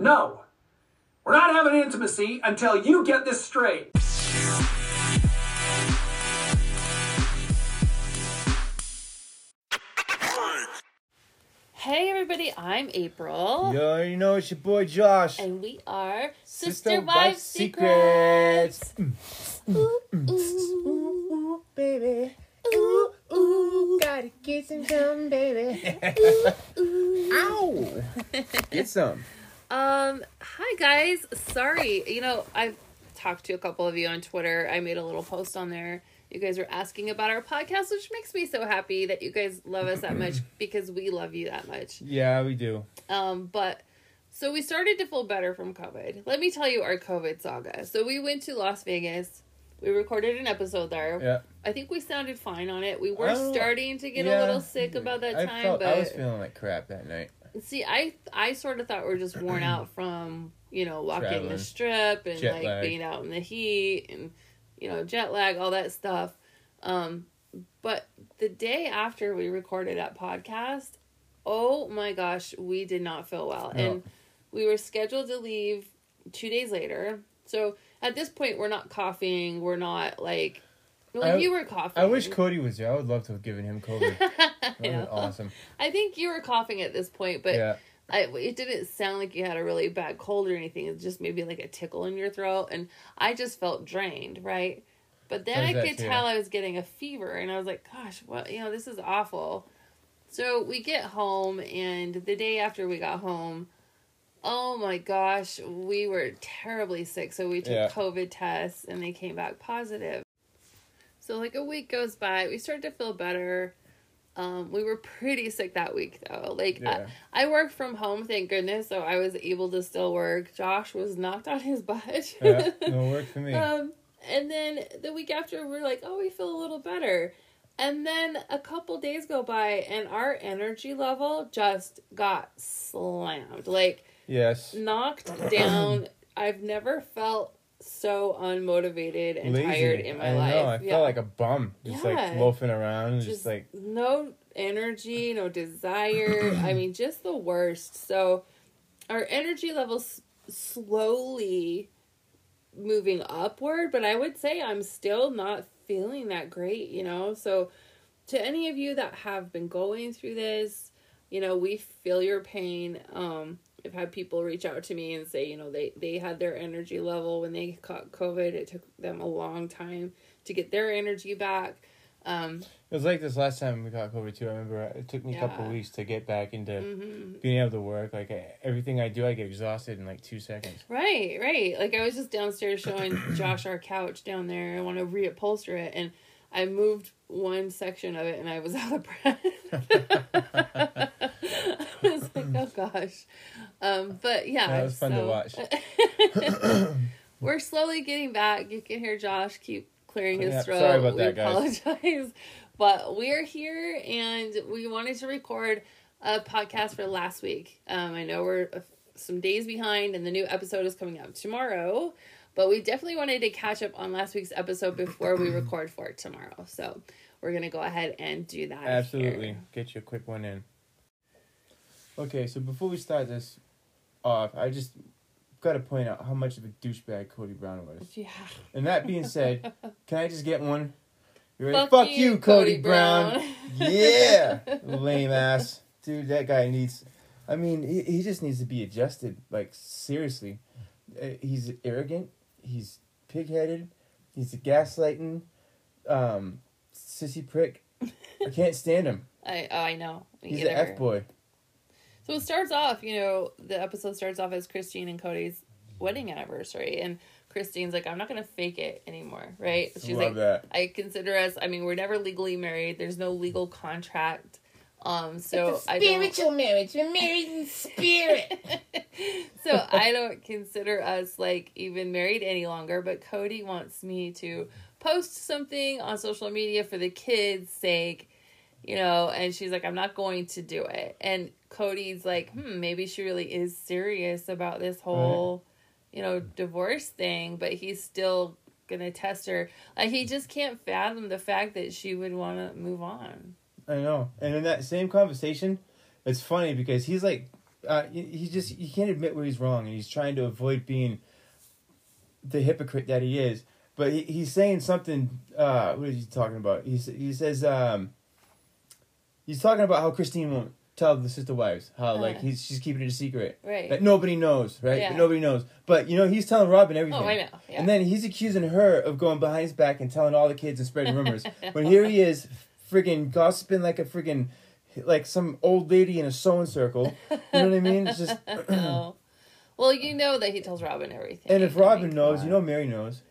No. We're not having intimacy until you get this straight. Hey everybody, I'm April. You already know it's your boy Josh. And we are Sister, Sister Wife Wife Secrets. Mm, mm, mm, ooh, ooh, baby. Ooh, ooh, gotta get some, some baby. Ow! Get some. Um, hi guys. Sorry, you know, I've talked to a couple of you on Twitter. I made a little post on there. You guys were asking about our podcast, which makes me so happy that you guys love us that much because we love you that much. Yeah, we do. Um, but so we started to feel better from COVID. Let me tell you our COVID saga. So we went to Las Vegas. We recorded an episode there. Yeah. I think we sounded fine on it. We were Oh, starting to get a little sick about that I time, felt but I was feeling like crap that night. See, I I sort of thought we are just worn out from you know walking Traveling. the strip and Jet like lag. being out in the heat and you know jet lag, all that stuff. Um, but the day after we recorded that podcast, oh my gosh, we did not feel well, No. and we were scheduled to leave two days later. So at this point, we're not coughing. We're not like. Well, I- you were coughing. I wish Cody was there. I would love to have given him COVID. That would awesome. I think you were coughing at this point, but yeah. I, it didn't sound like you had a really bad cold or anything. It's just maybe like a tickle in your throat, and I just felt drained, right? But then I could tell I was getting a fever, and I was like, "Gosh, what? You know, this is awful." So we get home, and the day after we got home, oh my gosh, we were terribly sick. So we took Yeah. COVID tests, and they came back positive. So like a week goes by, we started to feel better. Um, we were pretty sick that week though. Like Yeah. I, I work from home, thank goodness, so I was able to still work. Josh was knocked on his butt. Yeah. No work for me. um, and then the week after, we're like, oh, we feel a little better. And then a couple days go by, and our energy level just got slammed, like yes. knocked down. I've never felt so unmotivated and Lazy. tired in my I life. know. I Yeah. felt like a bum, just like loafing around, just, just like no energy, no desire. I mean, just the worst. So our energy levels slowly moving upward, but I would say I'm still not feeling that great, you know? So to any of you that have been going through this, you know, we feel your pain. Um I've had people reach out to me and say, you know, they they had their energy level when they caught COVID. It took them a long time to get their energy back. Um it was like this last time we got COVID too. I remember it took me a couple Yeah. weeks to get back into mhm. being able to work. Like I, everything I do, I get exhausted in like two seconds. Right, right. Like I was just downstairs showing Josh our couch down there. I want to reupholster it, and I moved one section of it, and I was out of breath. I was like, oh gosh. Um, but yeah, That was fun to watch. We're slowly getting back. You can hear Josh keep clearing his Yeah, throat. sorry about we that, guys. apologize, but we're here, and we wanted to record a podcast for last week. Um, I know we're some days behind, and the new episode is coming out tomorrow. But we definitely wanted to catch up on last week's episode before we record for it tomorrow. So we're gonna go ahead and do that. Absolutely, here. get you a quick one in. Okay, so before we start this off, I just got to point out how much of a douchebag Cody Brown was. Yeah. And that being said, can I just get one? You ready? Fuck Fuck, you, you, Cody, Cody Brown. Brown. yeah, lame ass dude. That guy needs. I mean, he, he just needs to be adjusted. Like seriously, Uh, he's arrogant. He's pig-headed. He's a gaslighting, um, sissy prick. I can't stand him. I I know. He's either. an f boy. So it starts off, you know, the episode starts off as Christine and Cody's wedding anniversary, and Christine's like, "I'm not gonna fake it anymore," right? She's Love like, that. "I consider us. I mean, we're never legally married. There's no legal contract. Um, so I don't. marriage. We're married in spirit. so I don't consider us like even married any longer. But Cody wants me to post something on social media for the kids' sake, you know. And she's like, I'm not going to do it. And Cody's like, hmm, maybe she really is serious about this whole, you know, divorce thing. But he's still gonna test her. Like he just can't fathom the fact that she would want to move on. I know. And in that same conversation, it's funny because he's like, uh, he just he can't admit where he's wrong, and he's trying to avoid being the hypocrite that he is. But he, he's saying something. Uh, what is he talking about? He he says um, he's talking about how Christine won't tell the sister wives how like Uh. he's she's keeping it a secret Right. that nobody knows, right? Yeah. But nobody knows. But you know he's telling Robin everything. Oh, I know. Yeah. And then he's accusing her of going behind his back and telling all the kids and spreading rumors. but here he is, friggin' gossiping like a friggin' like some old lady in a sewing circle. You know what I mean? It's just no. Well, you know that he tells Robin everything. and if Robin knows, you know. Mary knows.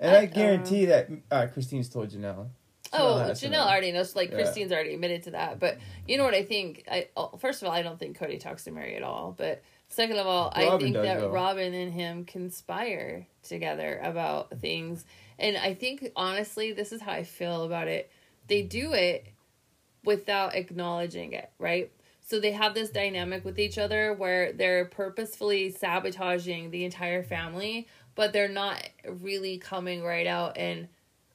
And I- I guarantee that uh, Christine's told Janelle. Oh, Janelle already knows. Like Yeah. Christine's already admitted to that. But you know what I think? I oh, first of all, I don't think Cody talks to Mary at all. But second of all, I think that though. Robin and him conspire together about things. And I think honestly, this is how I feel about it. They do it without acknowledging it, right? So they have this dynamic with each other where they're purposefully sabotaging the entire family, but they're not really coming right out and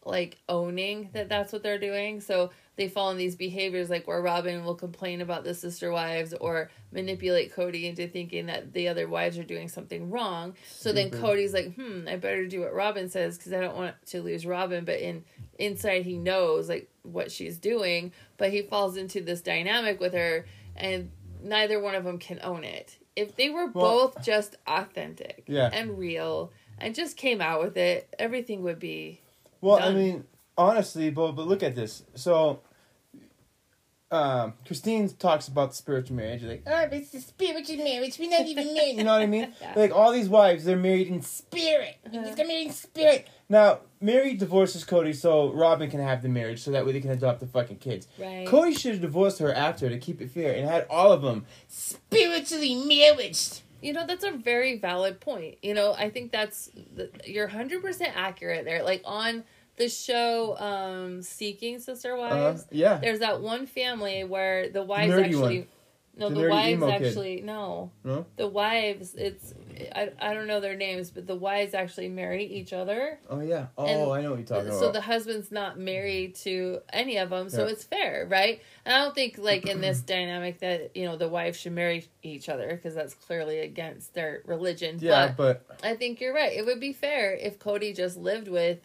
like owning that that's what they're doing. So they fall in these behaviors like where Robin will complain about the sister wives or manipulate Cody into thinking that the other wives are doing something wrong. So then Stupid. Cody's like, "Hmm, I better do what Robin says because I don't want to lose Robin." But in inside, he knows like what she's doing, but he falls into this dynamic with her, and neither one of them can own it. If they were Well- both just authentic Yeah. and real and just came out with it, everything would be Well, I mean, honestly, but but look at this. So, um, Christine talks about the spiritual marriage. Like, oh, it's a spiritual marriage. We're not even married. You know what I mean? Yeah. Like all these wives, they're married in spirit. They just got married in spirit. Now, Mary divorces Cody so Robin can have the marriage, so that way they can adopt the fucking kids. right. Cody should have divorced her after to keep it fair and had all of them spiritually married. You know, that's a very valid point. You know, I think that's you're 100% accurate there. Like on the show um Seeking Sister Uh, Wives, yeah. there's that one family where the wives Nerdy actually one. No, The wives emo kid. actually no. No? The wives it's I, I don't know their names, but the wives actually marry each other. Oh yeah. Oh, And I know what you're talking so about. the husband's not married to any of them, so Yeah. it's fair, right? And I don't think like in this dynamic that you know the wives should marry each other because that's clearly against their religion. yeah, but but I think you're right. It would be fair if Cody just lived with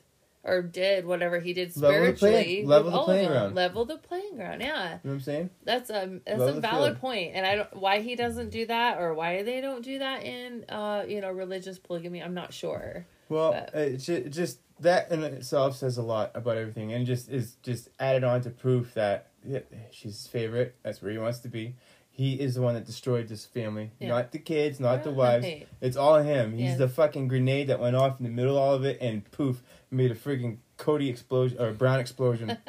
or did whatever he did Level the spiritually. play- level the playing ground. Level the playing ground. Yeah, you know what I'm saying? that's a that's Level a valid point. And I don't why he doesn't do that or why they don't do that in uh you know religious polygamy. I'm not sure. Well, But- it's just that in itself says a lot about everything, and just is just added on to proof that yeah, she's his favorite. That's where he wants to be. He is the one that destroyed this family, Yeah. not the kids, not the wives. It's all him. He's Yeah. the fucking grenade that went off in the middle of all of it, and poof, made a freaking Cody explosion or Brown explosion.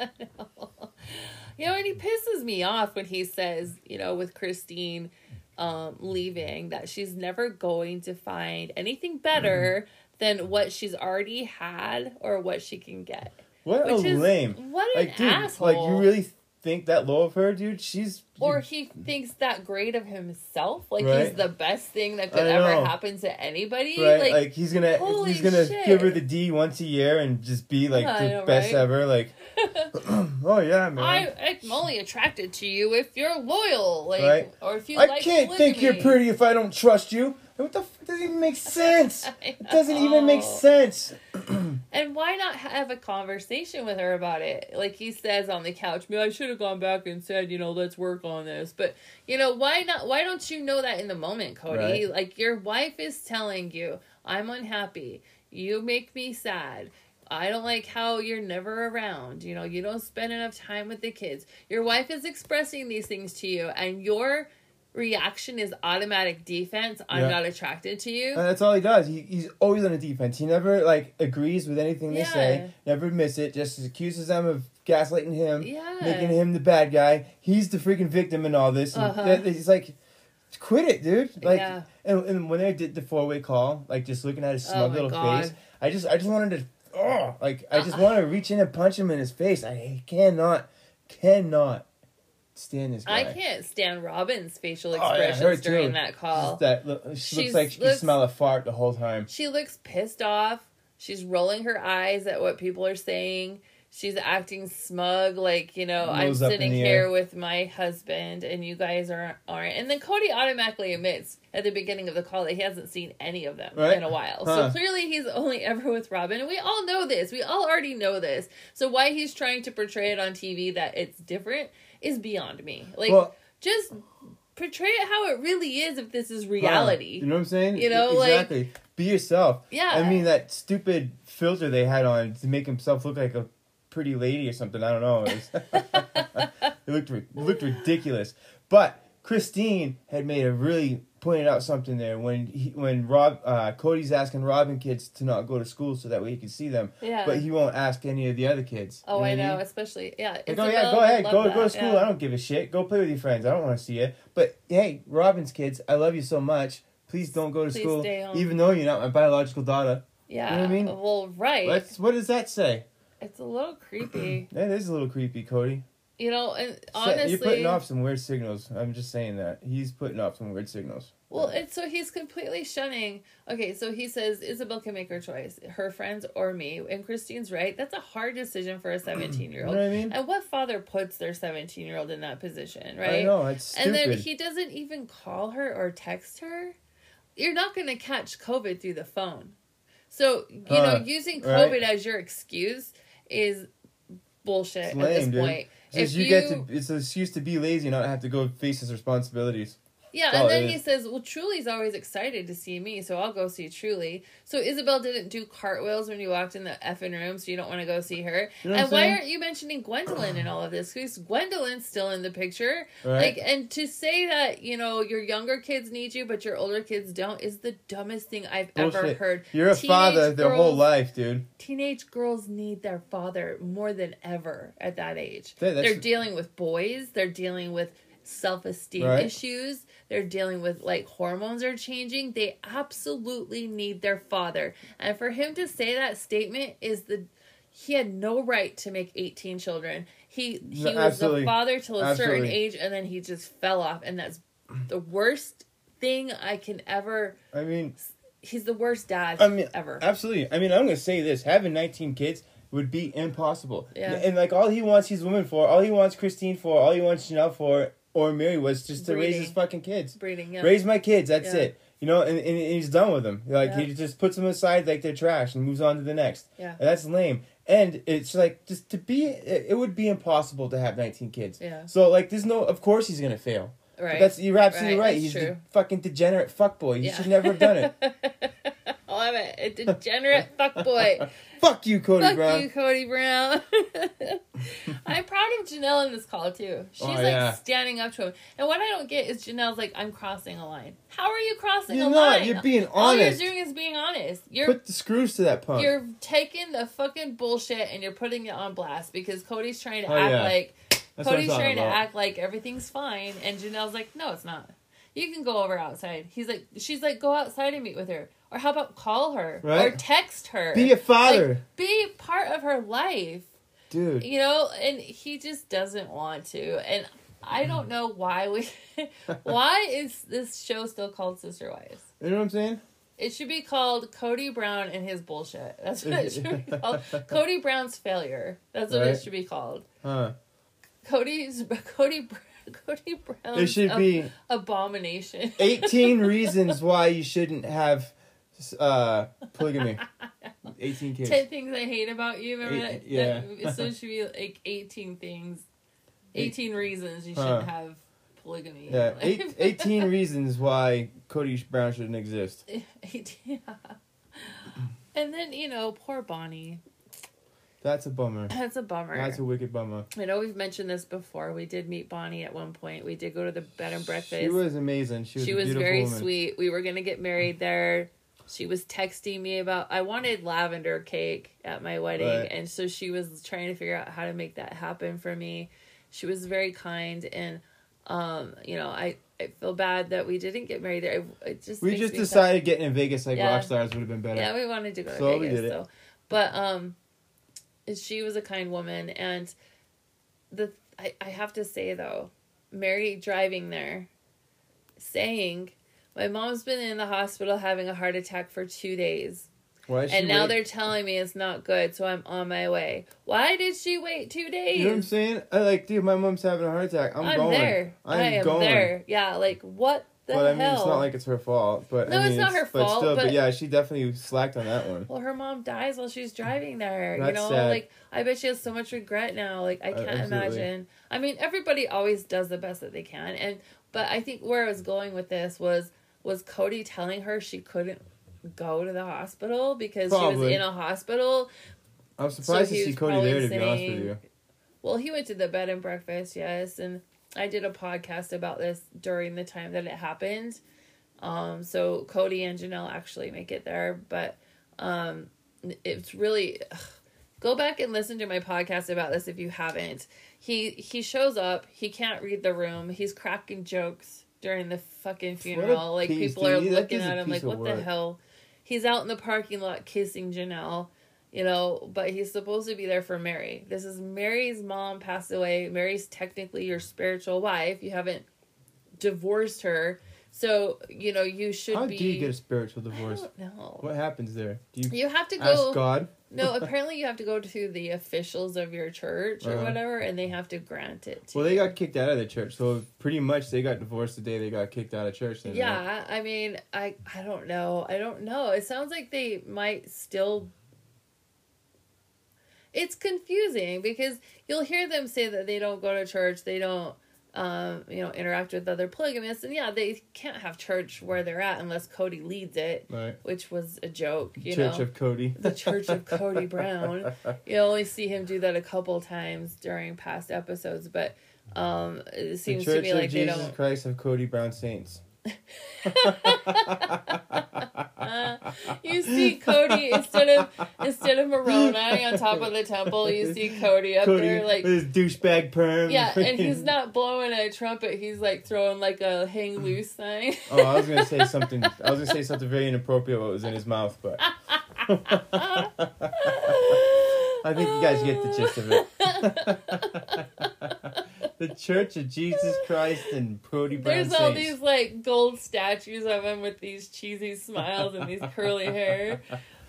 You know, and he pisses me off when he says, you know, with Christine um, leaving, that she's never going to find anything better than what she's already had or what she can get. what Which a is lame! what an Like, dude, asshole. like you really think that low of her, dude? She's or he thinks that great of himself, like Right. he's the best thing that could ever happen to anybody. Right, like, like, he's gonna he's gonna shit. give her the D once a year and just be like I the know, best right? ever. Like, oh yeah, man. I, I'm only attracted to you if you're loyal, like, Right. or if you I like can't think you're pretty if I don't trust you. What the? F- doesn't even make sense. It doesn't even make sense. And why not have a conversation with her about it? Like he says on the couch, "Man, I should have gone back and said, you know, let's work on this. But you know, why not? Why don't you know that in the moment, Cody? Right. Like your wife is telling you, "I'm unhappy. You make me sad." I don't like how you're never around. You know, you don't spend enough time with the kids. Your wife is expressing these things to you, and your reaction is automatic defense. I'm Yeah. not attracted to you. And that's all he does. He, he's always on the defense. He never like agrees with anything they Yeah. say. Never admits it. Just accuses them of gaslighting him, yeah. making him the bad guy. He's the freaking victim in all this. And Uh-huh. that- he's like, quit it, dude. Like, Yeah. and, and when they did the four way call, like just looking at his Oh smug my little God. face, I just I just wanted to, oh, like I just want to reach in and punch him in his face. I cannot, cannot stand this guy. I can't stand Robin's facial Oh, yeah, expressions too. during that call. That look, she She's- looks like she can looks- smell a fart the whole time. She looks pissed off. She's rolling her eyes at what people are saying. she's acting smug, like you know I'm Nose up in sitting here air. with my husband and you guys are aren't. And then Cody automatically admits at the beginning of the call that he hasn't seen any of them Right. in a while. Huh. So clearly he's only ever with Robin, and we all know this. We all already know this. So why he's trying to portray it on TV that it's different is beyond me. Like Well- just portray it how it really is if this is reality. You know what I'm saying? You know, like- exactly. Be yourself. Yeah. I mean that stupid filter they had on to make himself look like a pretty lady or something. I don't know. It, was- it looked it looked ridiculous. But Christine had made a really pointed out something there when he when Rob uh, Cody's asking Robin kids to not go to school so that way he can see them. Yeah. But he won't ask any of the other kids. Oh, You I know, especially yeah. Like, oh yeah, go ahead, go go to school. yeah. I don't give a shit. Go play with your friends. I don't want to see you. But hey, Robin's kids, I love you so much. Please don't go to Please school, stay home. even though you're not my biological daughter. Yeah. You know what I mean? Well, right. What's, what does that say? It's a little creepy, That is a little creepy, Cody. You know. And So- honestly, you're putting off some weird signals. I'm just saying that he's putting off some weird signals. Well, it's so he's completely shunning. Okay, so he says Isabel can make her choice, her friends or me. And Christine's right. That's a hard decision for a 17 year You old. know what I mean? And what father puts their 17 year old in that position, right? I know it's stupid. And then he doesn't even call her or text her. You're not going to catch COVID through the phone. So, you know, using right. COVID as your excuse is bullshit It's at this lame, dude. It's just you, get to. It's an excuse to be lazy, and not have to go face his responsibilities. Yeah, all and then he says, "Well, Truly's always excited to see me, so I'll go see Truly." So Isabel didn't do cartwheels when you walked in the effing room, so you don't want to go see her. You know and why aren't you mentioning Gwendolyn in all of this? Because Gwendolyn's still in the picture. Right. Like, and to say that you know your younger kids need you, but your older kids don't, is the dumbest thing I've ever heard. You're a Teenage father their whole life, dude. Teenage girls need their father more than ever at that age. They're dealing with boys. They're dealing with self esteem Right. issues. They're dealing with like hormones are changing. They absolutely need their father. And for him to say that statement is the he had no right to make 18 children. He he was absolutely. the father till a certain age and then he just fell off and that's the worst thing I can ever I mean, he's the worst dad I mean, ever. Absolutely. I mean, I'm gonna say this: having 19 kids would be impossible. Yeah. And like, all he wants his woman for, all he wants Christine for, all he wants Janelle for, or Mary was just to raise his fucking kids. Breeding, yeah. Raise my kids. That's Yeah. it. You know, and, and he's done with them. Like Yeah. he just puts them aside like they're trash and moves on to the next. Yeah. And that's lame. And it's like just to be, it, would be impossible to have 19 kids. Yeah. So like, there's no. Of course, he's gonna fail. But Right. That's you're absolutely Right, right. He's true. a fucking degenerate fuckboy. He Yeah. should never have done it. I love it. A degenerate fuckboy. Fuck you, Cody Brown. Fuck Brown. you, Cody Brown. I'm proud of Janelle in this call too. She's Oh, like yeah. standing up to him. And what I don't get is Janelle's like, I'm crossing a line. How are you crossing a line? You're a not. line? You're being All honest. you're doing is being honest. You're Put the screws to that pump. you're taking the fucking bullshit and you're putting it on blast because Cody's trying to Oh, act yeah. like That's what I'm Cody's talking trying to about. act like everything's fine and Janelle's like, No, it's not. You can go over outside. He's like she's like, go outside and meet with her. Or how about call her? Or text her. Be a father, Like, be part of her life. dude. You know, and he just doesn't want to. And I don't know why we why is this show still called Sister Wives? You know what I'm saying? It should be called Cody Brown and his bullshit. That's what it should be called. Cody Brown's failure. That's what it should be called. Huh? Cody's Cody Cody Brown's There should ab- be abomination. 18 reasons why you shouldn't have uh, polygamy. 18 kids. Ten things I hate about you. Remember Eight- that? yeah. That, so it should be like eighteen things, eighteen reasons you shouldn't have polygamy. Yeah, eight, 18 reasons why Cody Brown shouldn't exist. 18. And then you know, poor Bonnie. That's a bummer. That's a bummer. That's a wicked bummer. I know we've mentioned this before. We did meet Bonnie at one point. We did go to the bed and breakfast. She was amazing. She was, she was very woman. sweet. We were gonna get married there. She was texting me about I wanted lavender cake at my wedding, Right. and so she was trying to figure out how to make that happen for me. She was very kind, and um, you know, I I feel bad that we didn't get married there. It, it just We just me sad. decided getting in Vegas like Yeah. rock stars would have been better. Yeah, we wanted to go to So we Vegas, did it. so but um, she was a kind woman, and the I, I have to say though, Mary driving there, saying, "My mom's been in the hospital having a heart attack for two days. Why and now wait? they're telling me it's not good, so I'm on my way. Why did she wait two days? You know what I'm saying? I like, dude, my mom's having a heart attack. I'm, I'm going. there. I'm I am going. there. Yeah, like what the But I mean, hell? it's not like it's her fault. But No, I mean, it's not her but fault, Still, but, but- yeah, she definitely slacked on that one. well, her mom dies while she's driving there. you know, sad. like I bet she has so much regret now. Like I Uh, can't absolutely. imagine. I mean, everybody always does the best that they can, and but I think where I was going with this was was Cody telling her she couldn't go to the hospital because she was in a hospital. I'm surprised he to see Cody there. To be honest with you, Well, he went to the bed and breakfast, yes, and I did a podcast about this during the time that it happened. Um, so Cody and Janelle actually make it there, but um, it's really ugh. go back and listen to my podcast about this if you haven't. He he shows up, he can't read the room, he's cracking jokes during the fucking funeral. Like piece, people are. That looking at him like, what the hell? He's out in the parking lot kissing Janelle you know, but he's supposed to be there for Mary. This is Mary's mom passed away. Mary's technically your spiritual wife. You haven't divorced her. So, you know, you should how be do you get a spiritual divorce? don't. What happens there? Do you You have to ask go God? No, apparently you have to go to the officials of your church or Uh-huh. whatever and they have to grant it to Well, they you. got kicked out of the church, so pretty much they got divorced the day they got kicked out of church. Then, right? Yeah, I mean, I I don't know. I don't know. It sounds like they might still It's confusing because you'll hear them say that they don't go to church, they don't um, you know, interact with other polygamists and yeah, they can't have church where they're at unless Cody leads it, Right. which was a joke, you Church know. of Cody. the Church of Cody Brown. You only see him do that a couple times during past episodes, but um, it seems to me like they don't. Know. Jesus Christ of Cody Brown Saints. You see Cody instead of instead of Moroni on top of the temple, you see Cody up Cody there like with his douchebag perm. yeah, and he's not blowing a trumpet. He's like throwing like a hang loose sign. Oh, I was gonna say something. I was gonna say something very inappropriate. What was in his mouth, but I think you guys get the gist of it. the Church of Jesus Christ and Cody Brown There's all Saints. these like gold statues of him with these cheesy smiles and these curly hair.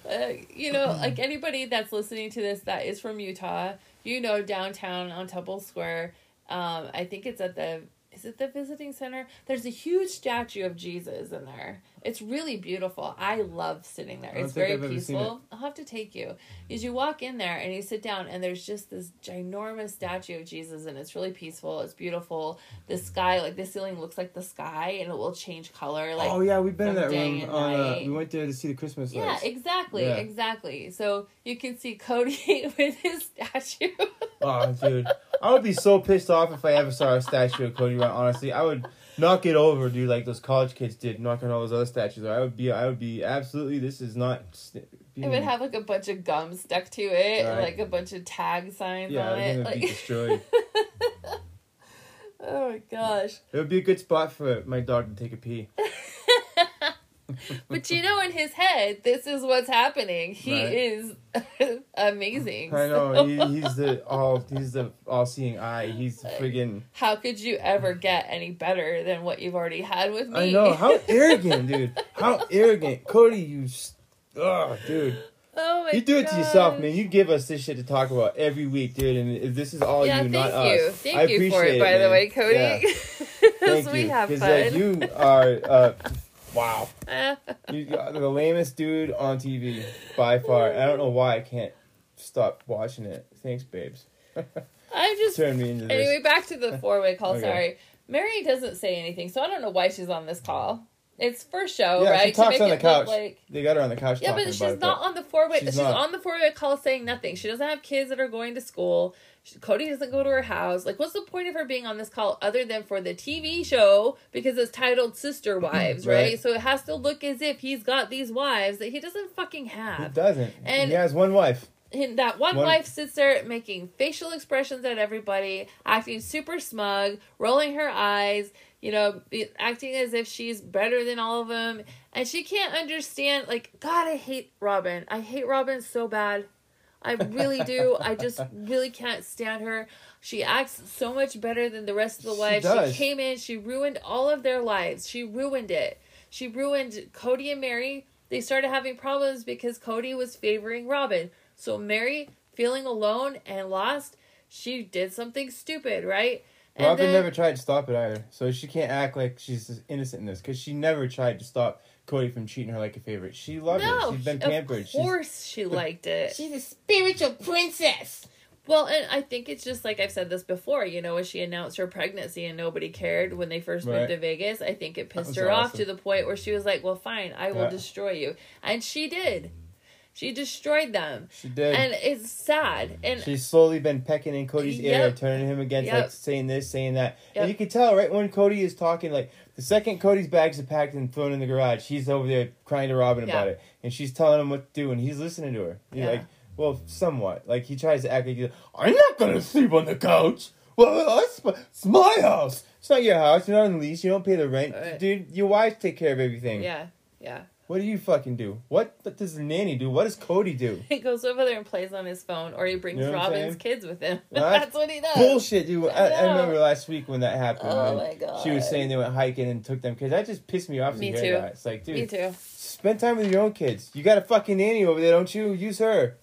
Uh, you know, like anybody that's listening to this that is from Utah, you know, downtown on Temple Square. Um, I think it's at the is it the visiting center? There's a huge statue of Jesus in there. It's really beautiful. I love sitting there. It's very I've ever seen peaceful. I'll have to take you. Is you walk in there and you sit down and there's just this ginormous statue of Jesus and it's really peaceful. It's beautiful. The sky, like the ceiling looks like the sky and it will change color. Like oh yeah, we've been in that room. uh, we went there to see the Christmas yeah, lights. exactly, Yeah. exactly. So you can see Cody with his statue. Oh, dude, I would be so pissed off if I ever saw a statue of Cody Brown. Honestly, I would knock it over, dude, like those college kids did, knocking all those other statues. I would be, I would be absolutely. This is not. it would have like a bunch of gum stuck to it, and Right. like a bunch of tag signs Yeah, on it. would be Like, destroyed. oh my gosh! It would be a good spot for my dog to take a pee. But you know, in his head, this is what's happening. He Right. is amazing. I know he, he's the all he's the all seeing eye. He's the friggin' How could you ever get any better than what you've already had with me? I know how arrogant, dude. How arrogant, Cody. You, ugh, dude. oh my You do it to yourself, man. You give us this shit to talk about every week, dude. And this is all Yeah, you, not you. us. Thank I you for appreciate it, by the way, Cody. Yeah. Thank we you, have 'Cause, fun. like, you are, uh, wow. You are the lamest dude on TV by far. I don't know why I can't stop watching it. Thanks, babes. I'm just Turn me into this. anyway. Back to the four way call. Okay. Sorry, Mary doesn't say anything, so I don't know why she's on this call. It's for show, yeah, right? she talks to make on the couch. Like They got her on the couch yeah, but she's about it. not on the four way. She's She's, not. on the four way call saying nothing. She doesn't have kids that are going to school. She, Cody doesn't go to her house. Like, what's the point of her being on this call other than for the TV show because it's titled Sister Wives, right? Right. So it has to look as if he's got these wives that he doesn't fucking He have. doesn't. And- he has one wife. And that one, One- wife sits there making facial expressions at everybody, acting super smug, rolling her eyes, you know, be, acting as if she's better than all of them. And she can't understand, like, God, I hate Robin. I hate Robin so bad. I really do. I just really can't stand her. She acts so much better than the rest of the She wives. does. She came in, she ruined all of their lives. She ruined it. She ruined Cody and Mary. they started having problems because Cody was favoring Robin. So Mary, feeling alone and lost, she did something stupid, right? And Robin then- never tried to stop it either, so she can't act like she's innocent in this because she never tried to stop Cody from treating her like a favorite. She loved No, it. She's been of pampered. She's course she liked it. She's a spiritual princess. Well, and I think it's just like I've said this before, you know, when she announced her pregnancy and nobody cared when they first moved to Vegas, I think it pissed her off to the point where she was like, well, fine, I will Yeah. destroy you. And she did. She destroyed them. she did. And it's sad. And She's slowly been pecking in Cody's ear, Yep. turning him against, Yep. like saying this, saying that, Yep. and you can tell right when Cody is talking, like the second Cody's bags are packed and thrown in the garage, he's over there crying to Robin about it, and she's telling him what to do, and he's listening to her. He's Yeah. like, well, somewhat. Like he tries to act like, he's, I'm not gonna sleep on the couch. Well, it's my, it's my house. It's not your house. You're not on lease. You don't pay the rent, Right. dude. Your wives take care of everything. yeah, yeah. What do you fucking do? What does the nanny do? What does Cody do? He goes over there and plays on his phone, or he brings You know Robin's kids with him. Well, that's That's what he does. Bullshit, dude. I, I know. remember last week when that happened. Oh my She was saying they went hiking and took them kids. That just pissed me off Me to hear too. that. It's like, dude, Me too. spend time with your own kids. You got a fucking nanny over there, don't you? Use her.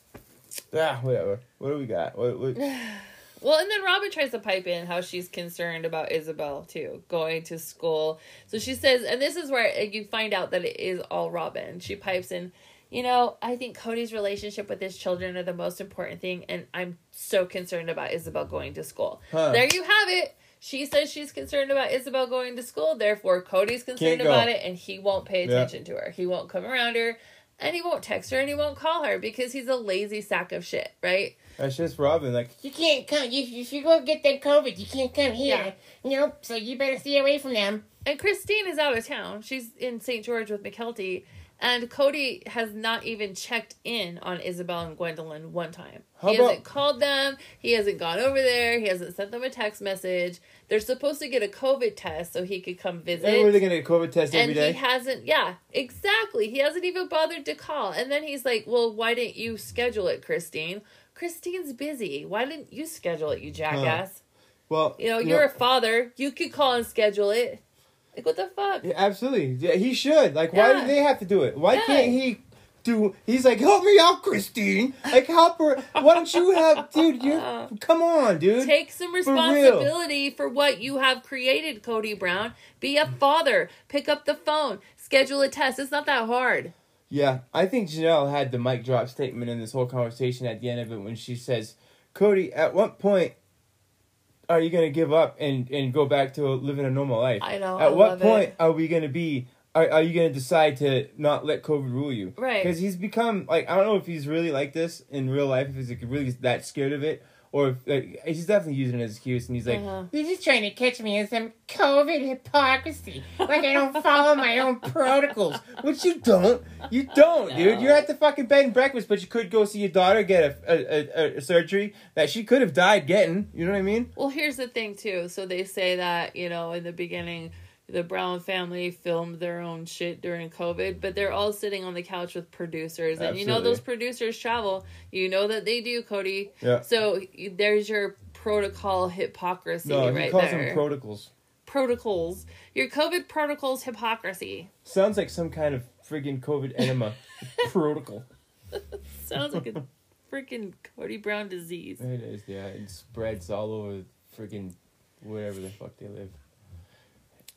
Ah, whatever. What do we got? What, what? Well, and then Robin tries to pipe in how she's concerned about Isabel too, going to school. So she says, and this is where you find out that it is all Robin. She pipes in, you know, I think Cody's relationship with his children are the most important thing, and I'm so concerned about Isabel going to school. Huh. There you have it. She says she's concerned about Isabel going to school, therefore Cody's concerned about it, and he won't pay Yeah. attention to her. He won't come around her, and he won't text her, and he won't call her because he's a lazy sack of shit, right? That's just Robin. Like, You can't come. You, if you go get that COVID, you can't come here. Yeah. Nope. So you better stay away from them. And Christine is out of town. She's in St. George with Mykelti. And Cody has not even checked in on Isabel and Gwendolyn one time. How he about- hasn't called them. He hasn't gone over there. He hasn't sent them a text message. They're supposed to get a COVID test so he could come visit. hey, were they gonna get a COVID test and every day? he hasn't, yeah, exactly. He hasn't even bothered to call. And then he's like, well, why didn't you schedule it, Christine? Christine's busy. Why didn't you schedule it, you jackass? well, You know, you're a father. You could call and schedule it. Like, what the fuck? Yeah, absolutely. Yeah, he should. Like, why do they have to do it? Why Yeah. can't he do? He's like, help me out, Christine. Like, help her. Why don't you have, dude? You come on, dude. Take some For responsibility for, what you have created, Cody Brown. Be a father. Pick up the phone. Schedule a test. It's not that hard. Yeah, I think Janelle had the mic drop statement in this whole conversation at the end of it when she says, "Cody, at what point are you gonna give up and and go back to living a normal life? I know, At I what point it. are we gonna be? Are, are you gonna decide to not let COVID rule you? Right. Because he's become like I don't know if he's really like this in real life, if he's like, really that scared of it, or if like, he's definitely using it as an excuse, and he's like, Uh-huh. You're just trying to catch me in some COVID hypocrisy. Like I don't follow my own protocols. Which you don't. You don't, dude. You're at the fucking bed and breakfast, but you could go see your daughter get a, a, a, a surgery that she could have died getting. You know what I mean? Well, here's the thing, too. So they say that, you know, in the beginning, the Brown family filmed their own shit during COVID, but they're all sitting on the couch with producers. And you know, those producers travel. You know that they do, Cody. Yeah. So there's your protocol hypocrisy No, he right calls there. them protocols. protocols. Your COVID protocols hypocrisy. Sounds like some kind of friggin' COVID enema. Protocol. Sounds like a freaking Cody Brown disease. It is, yeah. It spreads all over friggin' wherever the fuck they live.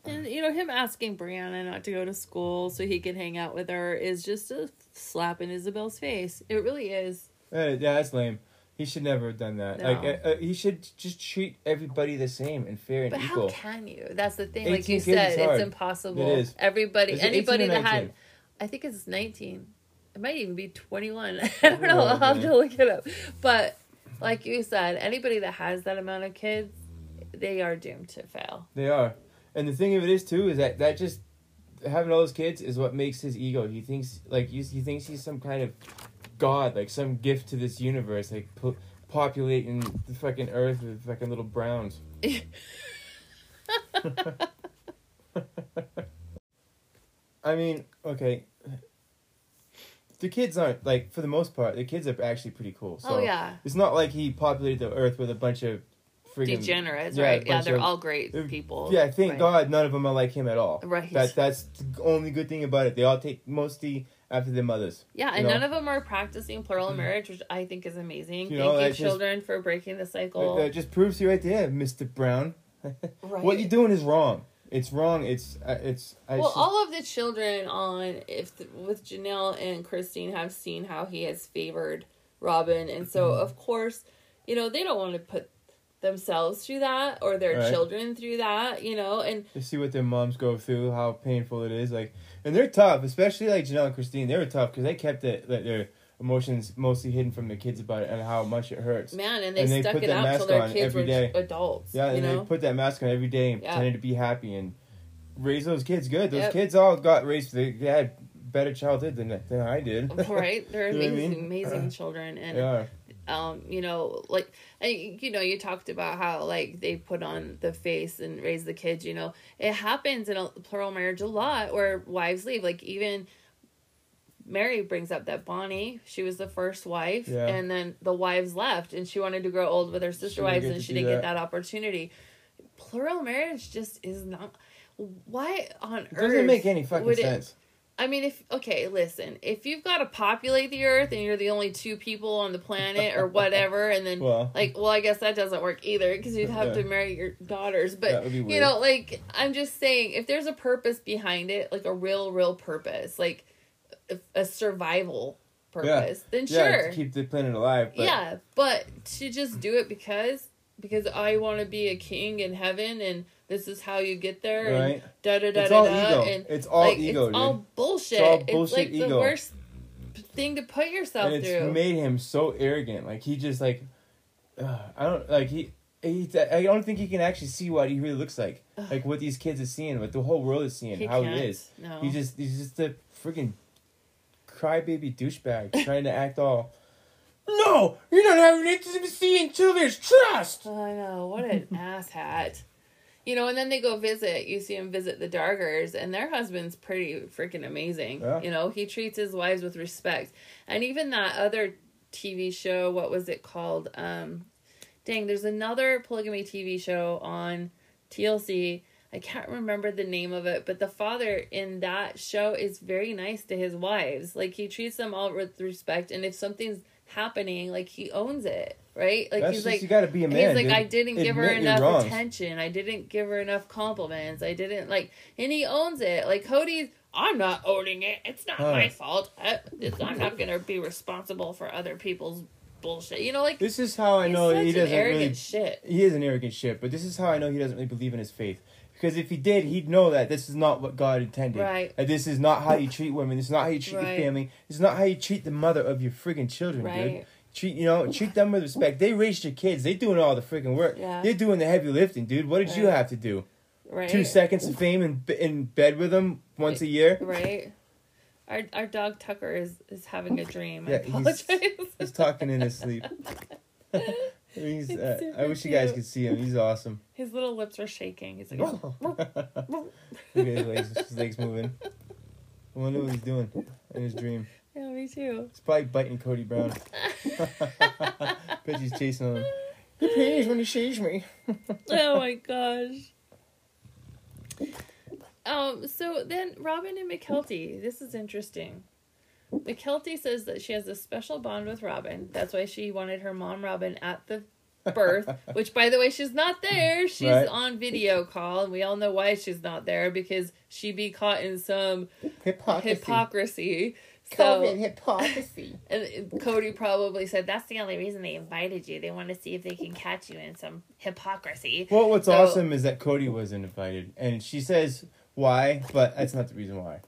And you know, him asking Brianna not to go to school so he can hang out with her is just a slap in Isabel's face. It really is. Uh, yeah, that's lame. He should never have done that. No. Like, uh, uh, he should just treat everybody the same and fair and But equal. how can you? That's the thing. Like you said, it's hard. impossible. It is. Everybody, Is it anybody that had, I think it's nineteen. It might even be twenty one. I don't know. Oh, I'll have to look it up. But like you said, anybody that has that amount of kids, they are doomed to fail. They are. And the thing of it is too is that that just having all those kids is what makes his ego. He thinks like he, he thinks he's some kind of god, like some gift to this universe, like po- populating the fucking earth with fucking little browns. I mean, okay. The kids aren't like for the most part. The kids are actually pretty cool. So oh yeah, it's not like he populated the earth with a bunch of friggin' degenerates, right? Yeah, they're of- all great people. Yeah, thank right. God none of them are like him at all. Right. That that's the only good thing about it. They all take mostly after their mothers. Yeah, and know? none of them are practicing plural marriage, which I think is amazing. You know, Thank you, that's just- children, for breaking the cycle. That just proves you right there, Mister Brown. right. What you're doing is wrong. It's wrong. It's uh, it's. I Well, all of the children on if the, with Janelle and Christine have seen how he has favored Robin, and so Mm-hmm. of course, you know they don't want to put themselves through that or their Right. children through that, you know, and to see what their moms go through, how painful it is. Like, and they're tough, especially like Janelle and Christine. They were tough because they kept it, like, their emotions mostly hidden from the kids about it and how much it hurts. man, and they And they stuck it out till their kids every were day. adults. Yeah, you and know, they put that mask on every day and Yeah. pretended to be happy and raise those kids good. Those Yep. kids all got raised. They, they had better childhood than than I did. right? They're You know I amazing, mean? amazing children, and um, you know, like, and, you know, you talked about how like they put on the face and raise the kids. You know, it happens in a plural marriage a lot where wives leave. Like even Mary brings up that Bonnie, she was the first wife, Yeah. and then the wives left, and she wanted to grow old with her sister wives, and she didn't get that. that opportunity. Plural marriage just is not. Why on it earth doesn't make any fucking would it- sense. I mean, if okay, listen, if you've got to populate the earth and you're the only two people on the planet or whatever, and then Well, like, well, I guess that doesn't work either because you'd have Yeah. to marry your daughters. But you know, like, I'm just saying, if there's a purpose behind it, like a real, real purpose, like a, survival purpose, then yeah, sure, keep the planet alive. But yeah. But to just do it because because I want to be a king in heaven and this is how you get there, and Right. da da da It's da all da, ego. and It's all like, ego, it's dude. all bullshit. It's all It's, bullshit like the worst thing to put yourself and it's through. made him so arrogant. Like he just like, uh, I don't like he. He, I don't think he can actually see what he really looks like, like what these kids are seeing, what the whole world is seeing, He how he is. No. He just he's just a freaking crybaby douchebag trying to act all. No, you don't have an intimacy until there's trust. I know what an asshat. You know, and then they go visit. You see him visit the Dargers, and their husband's pretty freaking amazing. Yeah. You know, he treats his wives with respect, and even that other TV show. What was it called? Um, dang, there's another polygamy TV show on TLC. I can't remember the name of it, but the father in that show is very nice to his wives. Like he treats them all with respect, and if something's happening, like he owns it, right? Like That's he's just like you got to be a man. he's like, dude. I didn't give her Admit your enough attention. I didn't give her enough compliments. I didn't like, and he owns it. Like Cody's, I'm not owning it. It's not Huh. my fault. I, it's, I'm not gonna be responsible for other people's bullshit. You know, like This is how I know he doesn't arrogant really shit. he is an arrogant shit, but this is how I know he doesn't really believe in his faith. Because if he did, he'd know that this is not what God intended. Right. That this is not how you treat women. This is not how you treat Right. your family. This is not how you treat the mother of your friggin' children, dude. Right. Treat you know, treat them with respect. They raised your kids. They doing all the freaking work. Yeah. They're doing the heavy lifting, dude. What did you have to do? Right. Two seconds of fame in in bed with them once a year. Right. Our our dog Tucker is is having a dream. I Yeah, he's- apologize. He's talking in his sleep. He's, uh, I wish you guys could see him. He's awesome. His little lips are shaking. He's like, Look at his legs. His legs moving. I wonder what he's doing in his dream. Yeah, me too. He's probably biting Cody Brown. Bet he's chasing him. He pays when he sees me. oh my gosh. Um, so then Robin and Mykelti, this is interesting. Mykelti says that she has a special bond with Robin. That's why she wanted her mom Robin at the birth, which by the way, she's not there. She's Right. on video call, and we all know why she's not there because she'd be caught in some Hypocrisy. hypocrisy. COVID So, hypocrisy. and Cody probably said that's the only reason they invited you. They want to see if they can catch you in some hypocrisy. Well, what's So- awesome is that Cody wasn't invited, and she says why, but that's not the reason why.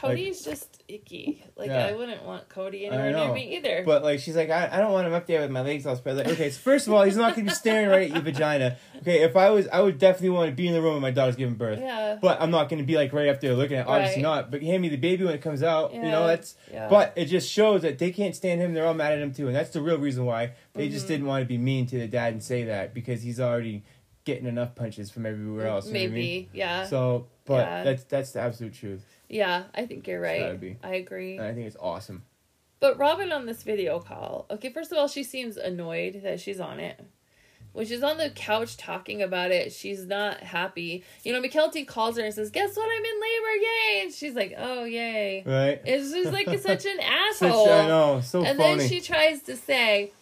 Cody's just icky. Like Yeah. I wouldn't want Cody anywhere near me either. But like, she's like, I, I don't want him up there with my legs all spread. Like, okay, so first of all, he's not gonna be staring right at your vagina. Okay, if I was, I would definitely want to be in the room when my daughter's giving birth. yeah. But I'm not gonna be like right up there looking at. Obviously Right. not. But hand me the baby when it comes out. Yeah. You know that's. Yeah. But it just shows that they can't stand him. They're all mad at him too, and that's the real reason why they Mm-hmm. just didn't want to be mean to the dad and say that because he's already getting enough punches from everywhere else. know I maybe. mean? Yeah. So, but Yeah. that's that's the absolute truth, yeah, I think you're right. be. I agree. and I think it's awesome. But Robin on this video call, okay, first of all, she seems annoyed that she's on it. when she's on the couch talking about it, she's not happy. You know, Mykelti calls her and says, "Guess what? I'm in labor, yay!" And she's like, "Oh, yay!" Right. It's just like such an Such, asshole. I know, so and phony. then she tries to say,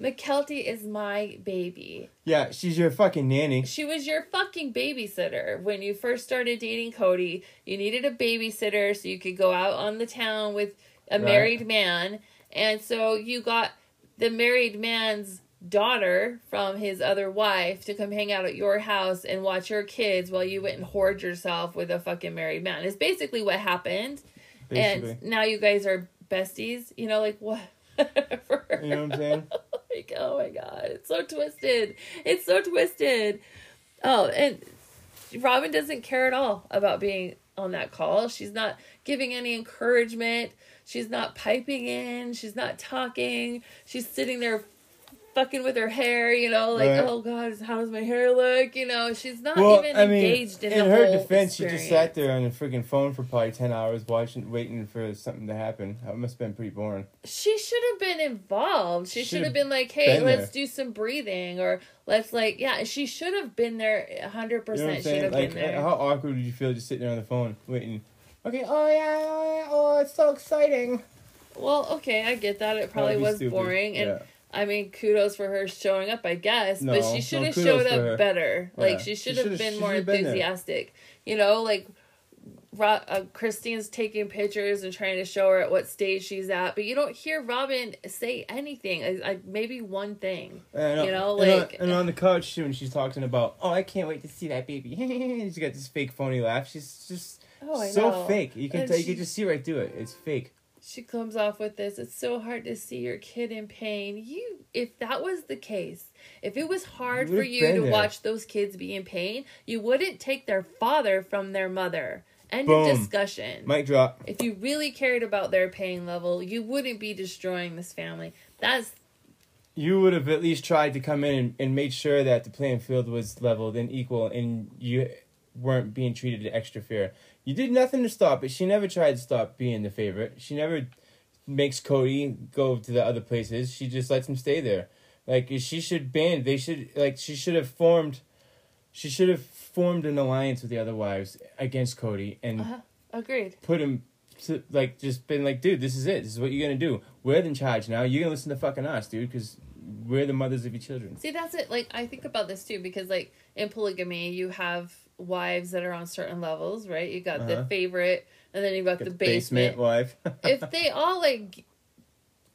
"Mykelti is my baby." Yeah, she's your fucking nanny. She was your fucking babysitter when you first started dating Cody. You needed a babysitter so you could go out on the town with a Right. married man. And so you got the married man's daughter from his other wife to come hang out at your house and watch your kids while you went and hoard yourself with a fucking married man. It's basically what happened. Basically. And now you guys are besties. You know, like what? You know what I'm saying? like, oh my god, it's so twisted. It's so twisted. Oh, and Robyn doesn't care at all about being on that call. She's not giving any encouragement. She's not piping in. She's not talking. She's sitting there fucking with her hair, you know, like, Right. oh god, how does my hair look? You know, she's not Well, even I mean, engaged in, in her defense, she just sat there on the freaking phone for probably ten hours, watching, waiting for something to happen. That must have been pretty boring. she should have been involved. She should Should've been like, "Hey, been let's there. do some breathing," or "Let's like, yeah." She should have been there. a hundred You know percent should have Like, been there. how awkward did you feel just sitting there on the phone waiting? Okay, oh yeah, oh, yeah, oh, it's so exciting. well, okay, I get that. It probably was stupid. boring, and Yeah. I mean, kudos for her showing up, I guess. but she should have kudos showed up better. Yeah. Like she She should have been more should've been enthusiastic. You know, like. Uh, Christine's taking pictures and trying to show her at what stage she's at, but you don't hear Robyn say anything. Like maybe one thing. Uh, You know, and on- like- and on the couch too, when she's talking about, oh, I can't wait to see that baby. she's got this fake phony laugh. She's just Oh, I so know. fake. You can And tell, you can just see right through it. It's fake. She comes off with this it's so hard to see your kid in pain you if that was the case if it was hard You for you to there. watch those kids be in pain you wouldn't take their father from their mother end Boom. of discussion Mic drop. if you really cared about their pain level you wouldn't be destroying this family that's You would have at least tried to come in and, and made sure that the playing field was leveled and equal, and you weren't being treated extra fair. You did nothing to stop it. She never tried to stop being the favorite. She never makes Kody go to the other places. She just lets him stay there. Like she should ban. They should like she should have formed. She should have formed an alliance with the other wives against Kody and uh, agreed put him to like just been like, dude, this is it. This is what you're gonna do. We're in charge now. You're gonna listen to fucking us, dude, because we're the mothers of your children. See, that's it. Like, I think about this too because, like, in polygamy, you have wives that are on certain levels, right? You got the Uh-huh. favorite, and then you've got Got the basement. wife. if they all like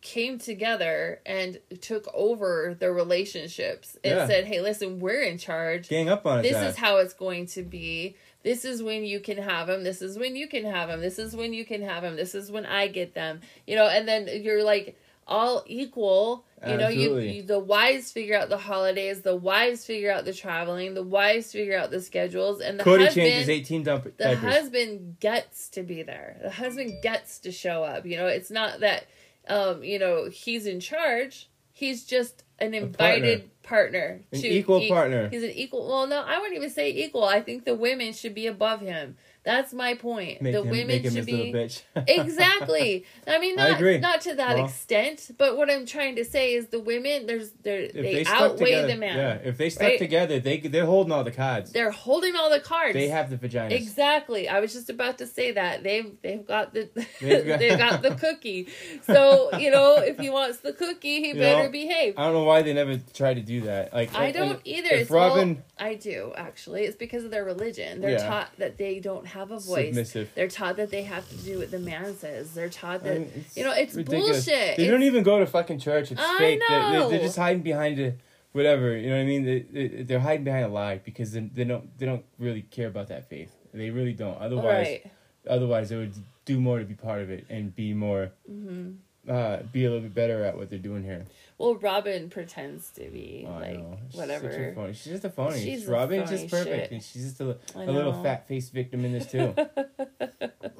came together and took over their relationships and Yeah. said, "Hey, listen, we're in charge. gang up on us. This is how it's going to be. This is when you can have them. This is when you can have them. This is when you can have them. This is when I get them. You know, and then you're like all equal. You know, you, you the wives figure out the holidays, the wives figure out the traveling, the wives figure out the schedules, and the Kody husband changes 18 dump- the husband gets to be there. The husband gets to show up. You know, it's not that um, you know, he's in charge. He's just an invited partner. An to equal e- partner. He's an equal well no, I wouldn't even say equal. I think the women should be above him. That's my point. Make the him, women should be bitch. exactly. I mean, I not agree. not to that Well- extent, but what I'm trying to say is the women there's they, they, outweigh together, the man. yeah. If they stuck right? together, they they're holding all the cards. They're holding all the cards. They have the vaginas. Exactly. I was just about to say that they've they've got the They've they've got- got, the cookie. So you know, if he wants the cookie, he You better know, behave. I don't know why they never try to do that. Like I don't either. If It's well, Robyn I do actually. It's because of their religion. They're Yeah. taught that they don't have a voice. submissive, They're taught that they have to do what the man says. They're taught I that mean, you know it's ridiculous. bullshit. They It's- don't even go to fucking church. It's I fake. Know. they're just hiding behind a whatever. You know what I mean? They, they, they're hiding behind a lie because they, they don't they don't really care about that faith. They really don't. Otherwise, right. otherwise they would do more to be part of it and be more hmm uh be a little bit better at what they're doing here. Well, Robyn pretends to be Oh, like know. She's a whatever. phony. She's just a phony. She's a phony just perfect, shit. and she's just a little know. fat faced victim in this too.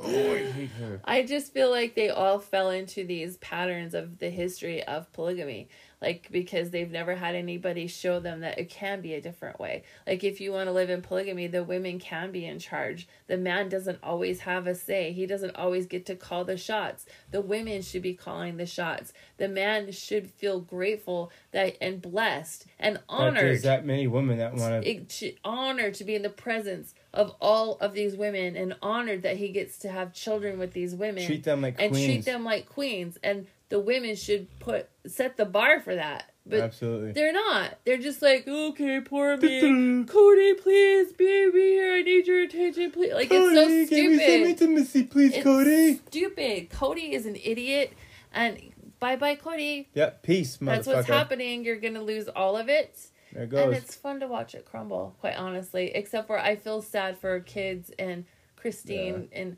Oh, I hate her. I just feel like they all fell into these patterns of the history of polygamy. Like, because they've never had anybody show them that it can be a different way. Like, if you want to live in polygamy, the women can be in charge. The man doesn't always have a say, he doesn't always get to call the shots. The women should be calling the shots. The man should feel grateful that and blessed and honored there's that many women that want to. it, to, honored to be in the presence of all of these women and honored that he gets to have children with these women Treat them like and treat them like queens and the women should put set the bar for that. But Absolutely. they're not. They're just like okay poor me. kody please be be here i need your attention please like it's so Kody, give me some intimacy, please, it's Kody. stupid. Kody is an idiot and bye bye kody. Yep, peace, motherfucker. that's what's happening. You're gonna lose all of it. There it and it's fun to watch it crumble, quite honestly. Except for I feel sad for kids and Christine and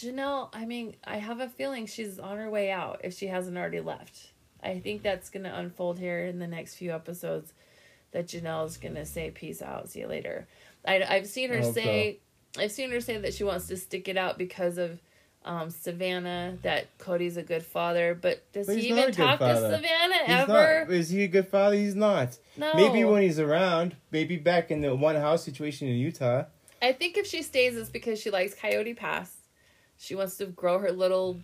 Janelle. I mean, I have a feeling she's on her way out if she hasn't already left. I think that's going to unfold here in the next few episodes. That Janelle's going to say peace out, see you later. I, I've seen her say, I've seen her say that she wants to stick it out because of um, Savannah. That Kody's a good father, but does But he even talk to. Savannah He's ever? not. Is he a good father? He's not. No. Maybe when he's around. Maybe back in the one house situation in Utah. I think if she stays, it's because she likes Coyote Pass. She wants to grow her little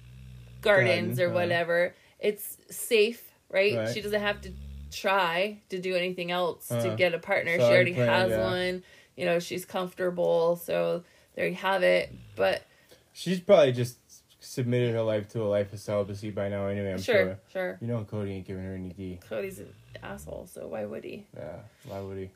gardens Garden, or right. whatever. It's safe, right? Right. She doesn't have to try to do anything else to Uh, get a partner. She already plan, has yeah. one. You know, she's comfortable. So there you have it. But She's probably just submitted her life to a life of celibacy by now. Anyway, I'm sure, sure. sure. You know, Kody ain't giving her any D. Kody's an asshole, so why would he? Yeah, why would he?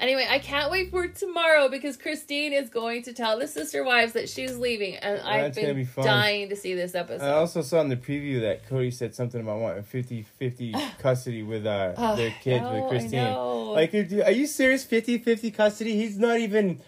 Anyway, I can't wait for tomorrow because Christine is going to tell the sister wives that she's leaving, and I've been be dying to see this episode. I also saw in the preview that Kody said something about wanting 50-50 custody with uh, Oh, their kids know, with Christine. Like, are are you serious? 50-50 custody? He's not even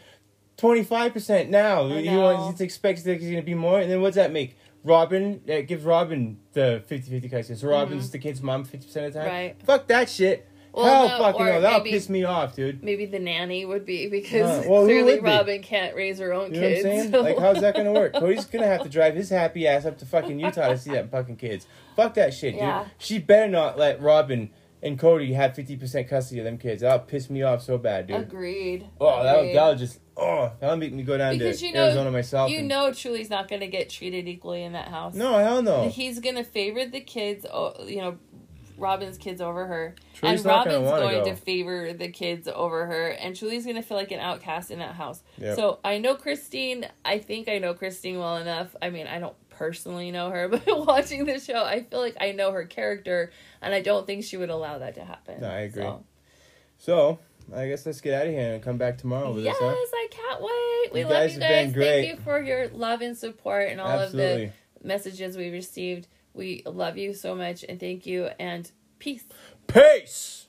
twenty five percent now. I He wants he expects that he's gonna be more. And then what's that make? Robyn that gives Robyn the 50-50 custody. So Robyn's the kid's mom fifty percent of the time. Mm-hmm. Right. Fuck that shit. Well, Hell, no, fucking no, that'll maybe- piss me off, dude. Maybe the nanny would be because Uh, well, clearly would be? Robyn can't raise her own You know what I'm kids. saying? so- Like, how's that gonna work? Kody's gonna have to drive his happy ass up to fucking Utah to see that fucking kids. Fuck that shit, dude. Yeah. She better not let Robyn and Kody have fifty percent custody of them kids. That'll piss me off so bad, dude. Agreed. Oh, that'll, Agreed. that'll just oh, that'll make me go down because to you know, Arizona myself. you and- know, Truely's not going to get treated equally in that house. no, hell no. he's going to favor the kids. o- You know, Robyn's kids over her, Truely's and Robyn's going go. to favor the kids over her, and Truely's going to feel like an outcast in that house. Yep. So I know Christine. I think I know Christine well enough. I mean, I don't personally know her, but watching the show, I feel like I know her character, and I don't think she would allow that to happen. No, I agree. So, So I guess let's get out of here and come back tomorrow with yes, this, huh? I can't wait. We You love you guys. Thank you for your love and support and all Absolutely. of the messages we received. We love you so much and thank you and peace. Peace.